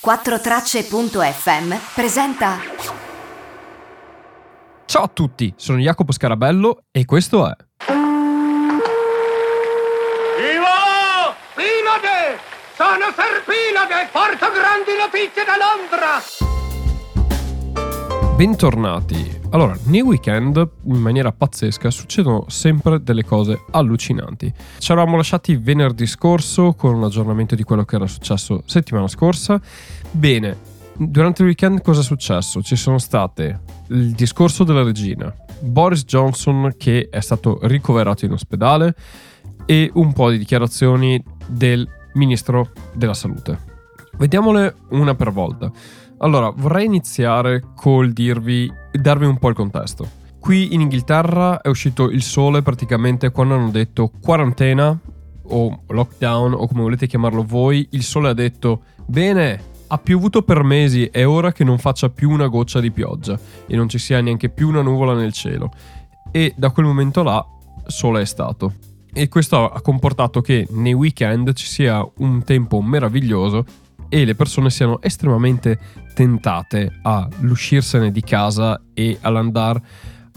4Tracce.fm presenta. Ciao a tutti, sono Jacopo Scarabello e questo è. Viva! Pinade! Sono Serpinade! Porto grandi notizie da Londra! Bentornati. Allora, nei weekend, in maniera pazzesca, succedono sempre delle cose allucinanti. Ci eravamo lasciati venerdì scorso con un aggiornamento di quello che era successo settimana scorsa. Bene, durante il weekend cosa è successo? Ci sono state il discorso della regina, Boris Johnson che è stato ricoverato in ospedale e un po' di dichiarazioni del ministro della salute. Vediamole una per volta. Allora, vorrei iniziare col dirvi, darvi un po' il contesto. Qui in Inghilterra è uscito il sole praticamente quando hanno detto quarantena o lockdown o come volete chiamarlo voi, il sole ha detto bene, ha piovuto per mesi, è ora che non faccia più una goccia di pioggia e non ci sia neanche più una nuvola nel cielo. E da quel momento là sole è stato. E questo ha comportato che nei weekend ci sia un tempo meraviglioso e le persone siano estremamente tentate all'uscirsene di casa e all'andare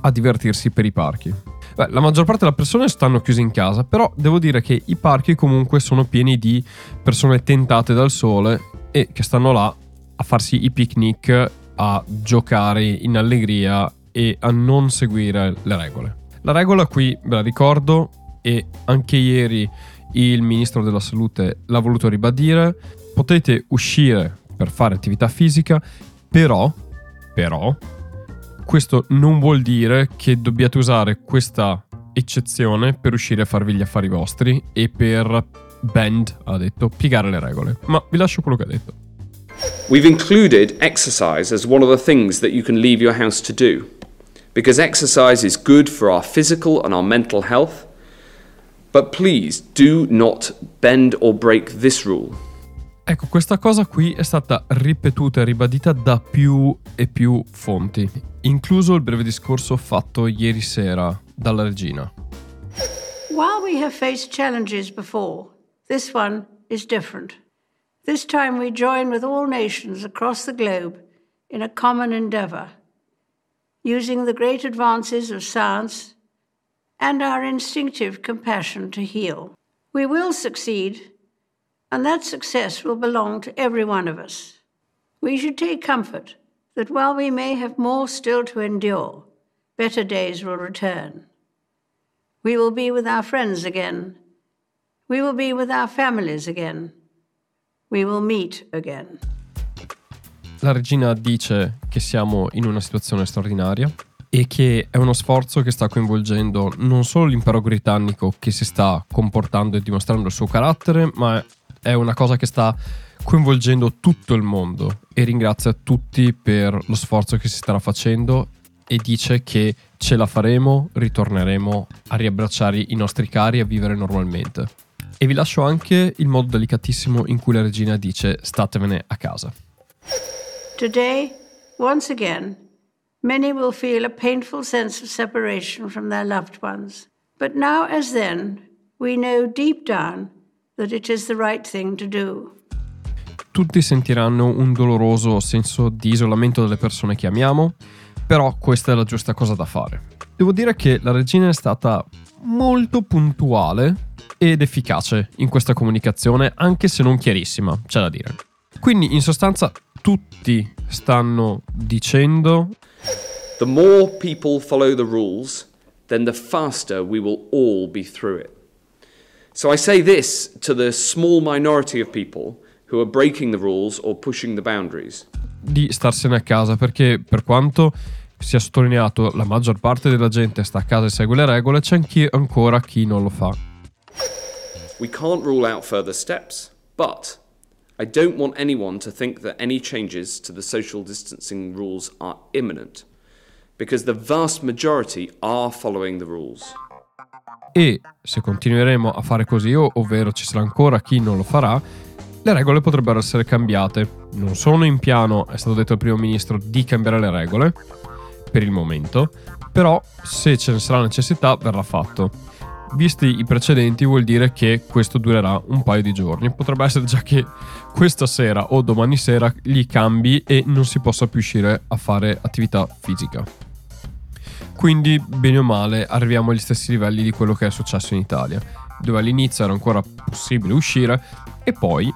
a divertirsi per i parchi. Beh, la maggior parte delle persone stanno chiuse in casa, però devo dire che i parchi comunque sono pieni di persone tentate dal sole e che stanno là a farsi i picnic, a giocare in allegria e a non seguire le regole. La regola qui ve la ricordo e anche ieri il ministro della salute l'ha voluto ribadire, potete uscire per fare attività fisica, però, però, questo non vuol dire che dobbiate usare questa eccezione per uscire a farvi gli affari vostri e per bend, ha detto, piegare le regole. Ma vi lascio quello che ha detto. We've included exercise as one of the things that you can leave your house to do. Because exercise is good for our physical and our mental health. But please do not bend or break this rule. Ecco, questa cosa qui è stata ripetuta e ribadita da più e più fonti, incluso il breve discorso fatto ieri sera dalla regina. While we have faced challenges before, this one is different. This time we join with all nations across the globe in a common endeavour, using the great advances of science and our instinctive compassion to heal. We will succeed, and that success will belong to every one of us. We should take comfort that while we may have more still to endure, better days will return. We will be with our friends again. We will be with our families again. We will meet again. La regina dice che siamo in una situazione straordinaria e che è uno sforzo che sta coinvolgendo non solo l'impero britannico che si sta comportando e dimostrando il suo carattere, ma è una cosa che sta coinvolgendo tutto il mondo e ringrazia tutti per lo sforzo che si starà facendo e dice che ce la faremo, ritorneremo a riabbracciare i nostri cari e a vivere normalmente. E vi lascio anche il modo delicatissimo in cui la regina dice statevene a casa. Today, once again, many will feel a painful sense of separation from their loved ones. But now, as then, we know deep down that it is the right thing to do. Tutti sentiranno un doloroso senso di isolamento delle persone che amiamo, però questa è la giusta cosa da fare. Devo dire che la regina è stata molto puntuale ed efficace in questa comunicazione, anche se non chiarissima, c'è da dire. Quindi in sostanza tutti stanno dicendo The more people follow the rules, then the faster we will all be through it. So I say this to the small minority of people who are breaking the rules or pushing the boundaries. di starsene a casa perché per quanto sia sottolineato la maggior parte della gente sta a casa e segue le regole, c'è anche ancora chi non lo fa. We can't rule out further steps, but I don't want anyone to think that any changes to the social distancing rules are imminent, because the vast majority are following the rules. E se continueremo a fare così, ovvero ci sarà ancora chi non lo farà, le regole potrebbero essere cambiate. Non sono in piano, è stato detto al primo ministro, di cambiare le regole per il momento, però se ce ne sarà necessità verrà fatto. visti i precedenti vuol dire che questo durerà un paio di giorni. Potrebbe essere già che questa sera o domani sera gli cambi e non si possa più uscire a fare attività fisica. Quindi, bene o male, arriviamo agli stessi livelli di quello che è successo in Italia, dove all'inizio era ancora possibile uscire e poi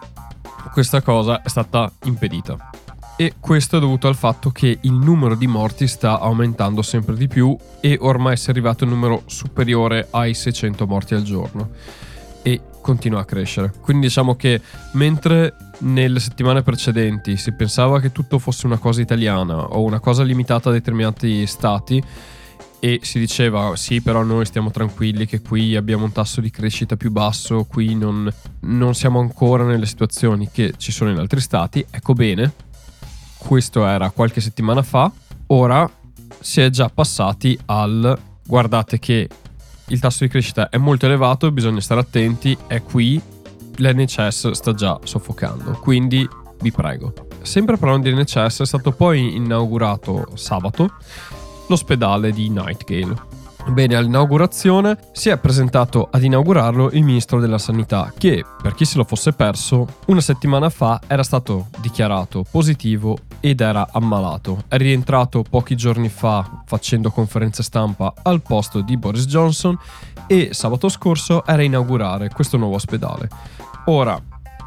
questa cosa è stata impedita. E questo è dovuto al fatto che il numero di morti sta aumentando sempre di più e ormai si è arrivato a un numero superiore ai 600 morti al giorno e continua a crescere. Quindi diciamo che mentre nelle settimane precedenti si pensava che tutto fosse una cosa italiana o una cosa limitata a determinati stati, e si diceva sì però noi stiamo tranquilli che qui abbiamo un tasso di crescita più basso, qui non, non siamo ancora nelle situazioni che ci sono in altri stati, ecco bene, questo era qualche settimana fa, ora si è già passati al guardate che il tasso di crescita è molto elevato, bisogna stare attenti, è qui, l'NHS sta già soffocando, quindi vi prego. Sempre parlando di NHS è stato poi inaugurato sabato l'ospedale di Nightgale. Bene, all'inaugurazione si è presentato ad inaugurarlo il ministro della sanità che, per chi se lo fosse perso, una settimana fa era stato dichiarato positivo ed era ammalato. È rientrato pochi giorni fa facendo conferenze stampa al posto di Boris Johnson e sabato scorso era a inaugurare questo nuovo ospedale. Ora,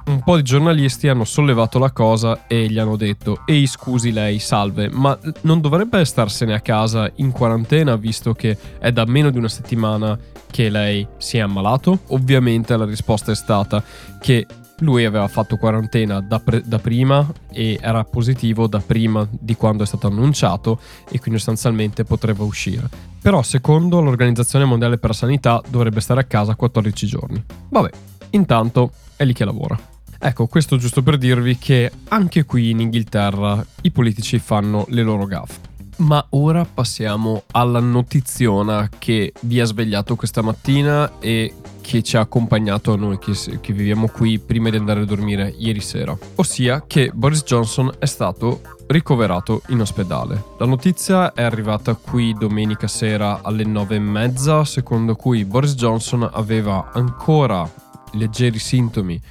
un po' di giornalisti hanno sollevato la cosa e gli hanno detto ehi scusi lei, salve, ma non dovrebbe starsene a casa in quarantena visto che è da meno di una settimana che lei si è ammalato? Ovviamente la risposta è stata che lui aveva fatto quarantena da, pre- da, prima e era positivo da prima di quando è stato annunciato e quindi sostanzialmente potrebbe uscire. Però secondo l'Organizzazione Mondiale per la Sanità dovrebbe stare a casa 14 giorni. Vabbè, intanto è lì che lavora. Ecco, questo giusto per dirvi che anche qui in Inghilterra i politici fanno le loro gaffe. Ma ora passiamo alla notiziona che vi ha svegliato questa mattina e che ci ha accompagnato a noi che, che, viviamo qui prima di andare a dormire ieri sera. Ossia che Boris Johnson è stato ricoverato in ospedale. La notizia è arrivata qui domenica sera alle nove e mezza, secondo cui Boris Johnson aveva ancora leggeri sintomi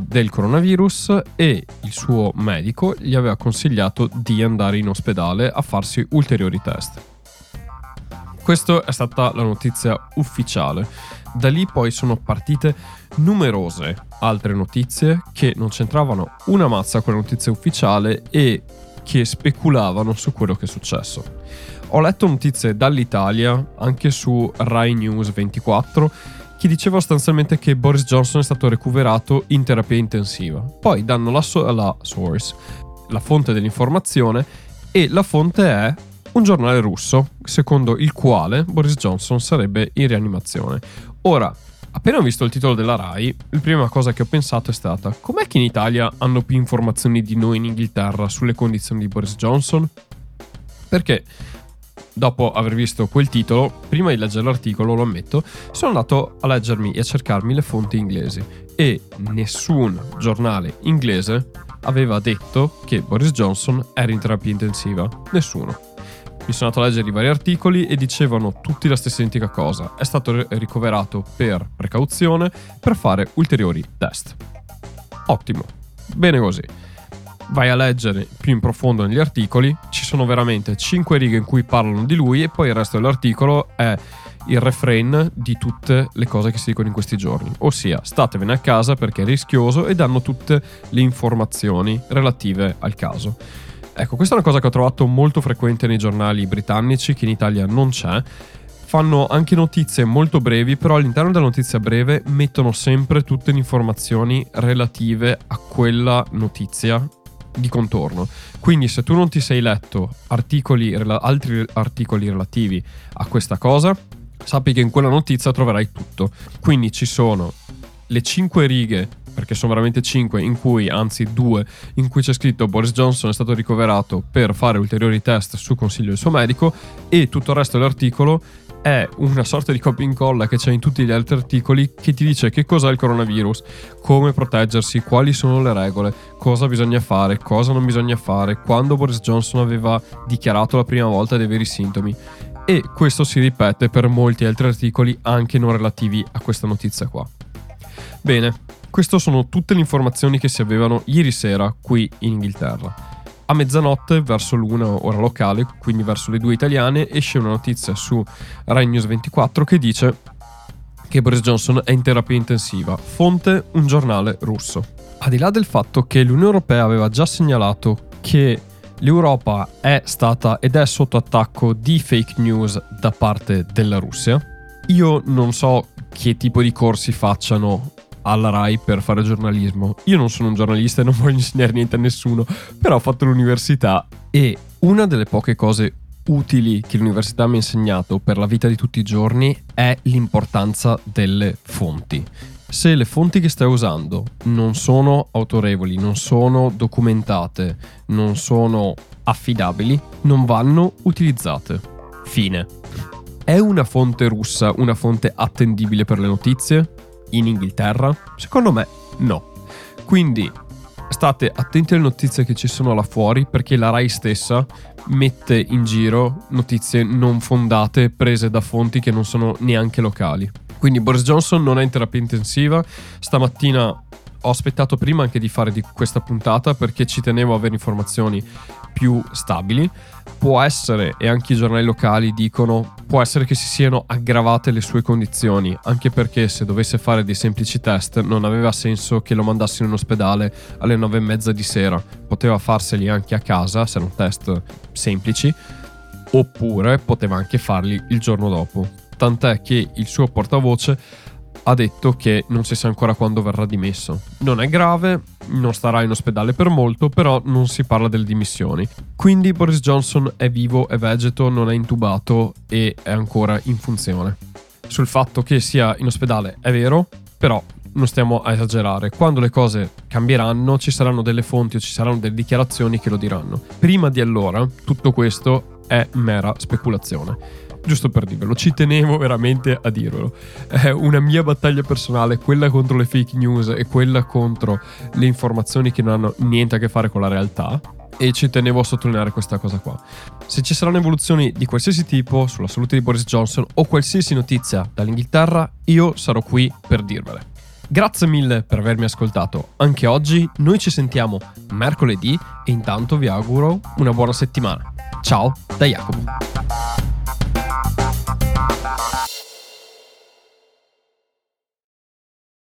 del coronavirus e il suo medico gli aveva consigliato di andare in ospedale a farsi ulteriori test. Questa è stata la notizia ufficiale. Da lì poi sono partite numerose altre notizie che non c'entravano una mazza con la notizia ufficiale e che speculavano su quello che è successo. Ho letto notizie dall'Italia, anche su Rai News 24, che diceva sostanzialmente che Boris Johnson è stato recuperato in terapia intensiva. Poi danno la, so- la source, la fonte dell'informazione, e la fonte è un giornale russo, secondo il quale Boris Johnson sarebbe in rianimazione. Ora, appena ho visto il titolo della RAI, la prima cosa che ho pensato è stata: com'è che in Italia hanno più informazioni di noi in Inghilterra sulle condizioni di Boris Johnson? Perché dopo aver visto quel titolo, prima di leggere l'articolo, lo ammetto, sono andato a leggermi e a cercarmi le fonti inglesi e nessun giornale inglese aveva detto che Boris Johnson era in terapia intensiva. Nessuno. Mi sono andato a leggere i vari articoli e dicevano tutti la stessa identica cosa. È stato ricoverato per precauzione per fare ulteriori test. Ottimo. Bene così vai a leggere più in profondo negli articoli, sono veramente 5 righe in cui parlano di lui e poi il resto dell'articolo è il refrain di tutte le cose che si dicono in questi giorni, ossia statevene a casa perché è rischioso e danno tutte le informazioni relative al caso. Ecco, questa è una cosa che ho trovato molto frequente nei giornali britannici, che in Italia non c'è. Fanno anche notizie molto brevi, però all'interno della notizia breve mettono sempre tutte le informazioni relative a quella notizia di contorno. Quindi se tu non ti sei letto articoli, altri articoli relativi a questa cosa, sappi che in quella notizia troverai tutto. Quindi ci sono le 5 righe, perché sono veramente 5, in cui, anzi 2, in cui c'è scritto Boris Johnson è stato ricoverato per fare ulteriori test su consiglio del suo medico e tutto il resto dell'articolo è una sorta di copia e incolla che c'è in tutti gli altri articoli che ti dice che cos'è il coronavirus, come proteggersi, quali sono le regole, cosa bisogna fare, cosa non bisogna fare, quando Boris Johnson aveva dichiarato la prima volta di avere i sintomi. e questo si ripete per molti altri articoli anche non relativi a questa notizia qua. Bene, queste sono tutte le informazioni che si avevano ieri sera qui in Inghilterra. A mezzanotte, verso l'una ora locale, quindi verso le due italiane, esce una notizia su Rai News 24 che dice che Boris Johnson è in terapia intensiva. Fonte un giornale russo. Al di là del fatto che l'Unione Europea aveva già segnalato che l'Europa è stata ed è sotto attacco di fake news da parte della Russia, io non so che tipo di corsi facciano alla RAI per fare giornalismo. Io non sono un giornalista e non voglio insegnare niente a nessuno, però ho fatto l'università e una delle poche cose utili che l'università mi ha insegnato per la vita di tutti i giorni è l'importanza delle fonti. Se le fonti che stai usando non sono autorevoli, non sono documentate, non sono affidabili, non vanno utilizzate. Fine. È una fonte russa una fonte attendibile per le notizie? In Inghilterra? Secondo me no. Quindi state attenti alle notizie che ci sono là fuori perché la RAI stessa mette in giro notizie non fondate prese da fonti che non sono neanche locali. Quindi Boris Johnson non è in terapia intensiva. Stamattina ho aspettato prima anche di fare di questa puntata perché ci tenevo a avere informazioni più stabili. Può essere, e anche i giornali locali dicono, può essere che si siano aggravate le sue condizioni, anche perché se dovesse fare dei semplici test non aveva senso che lo mandassero in ospedale alle nove e mezza di sera. Poteva farseli anche a casa, se erano test semplici, oppure poteva anche farli il giorno dopo tant'è che il suo portavoce ha detto che non si sa ancora quando verrà dimesso. Non è grave, non starà in ospedale per molto, però non si parla delle dimissioni. Quindi Boris Johnson è vivo, è vegeto, non è intubato e è ancora in funzione. Sul fatto che sia in ospedale è vero, però non stiamo a esagerare. Quando le cose cambieranno, ci saranno delle fonti o ci saranno delle dichiarazioni che lo diranno. Prima di allora, tutto questo è mera speculazione giusto per dirvelo, ci tenevo veramente a dirvelo. È una mia battaglia personale, quella contro le fake news e quella contro le informazioni che non hanno niente a che fare con la realtà. E ci tenevo a sottolineare questa cosa qua. Se ci saranno evoluzioni di qualsiasi tipo sulla salute di Boris Johnson o qualsiasi notizia dall'Inghilterra, io sarò qui per dirvele. Grazie mille per avermi ascoltato anche oggi, noi ci sentiamo mercoledì e intanto vi auguro una buona settimana. Ciao da Jacopo.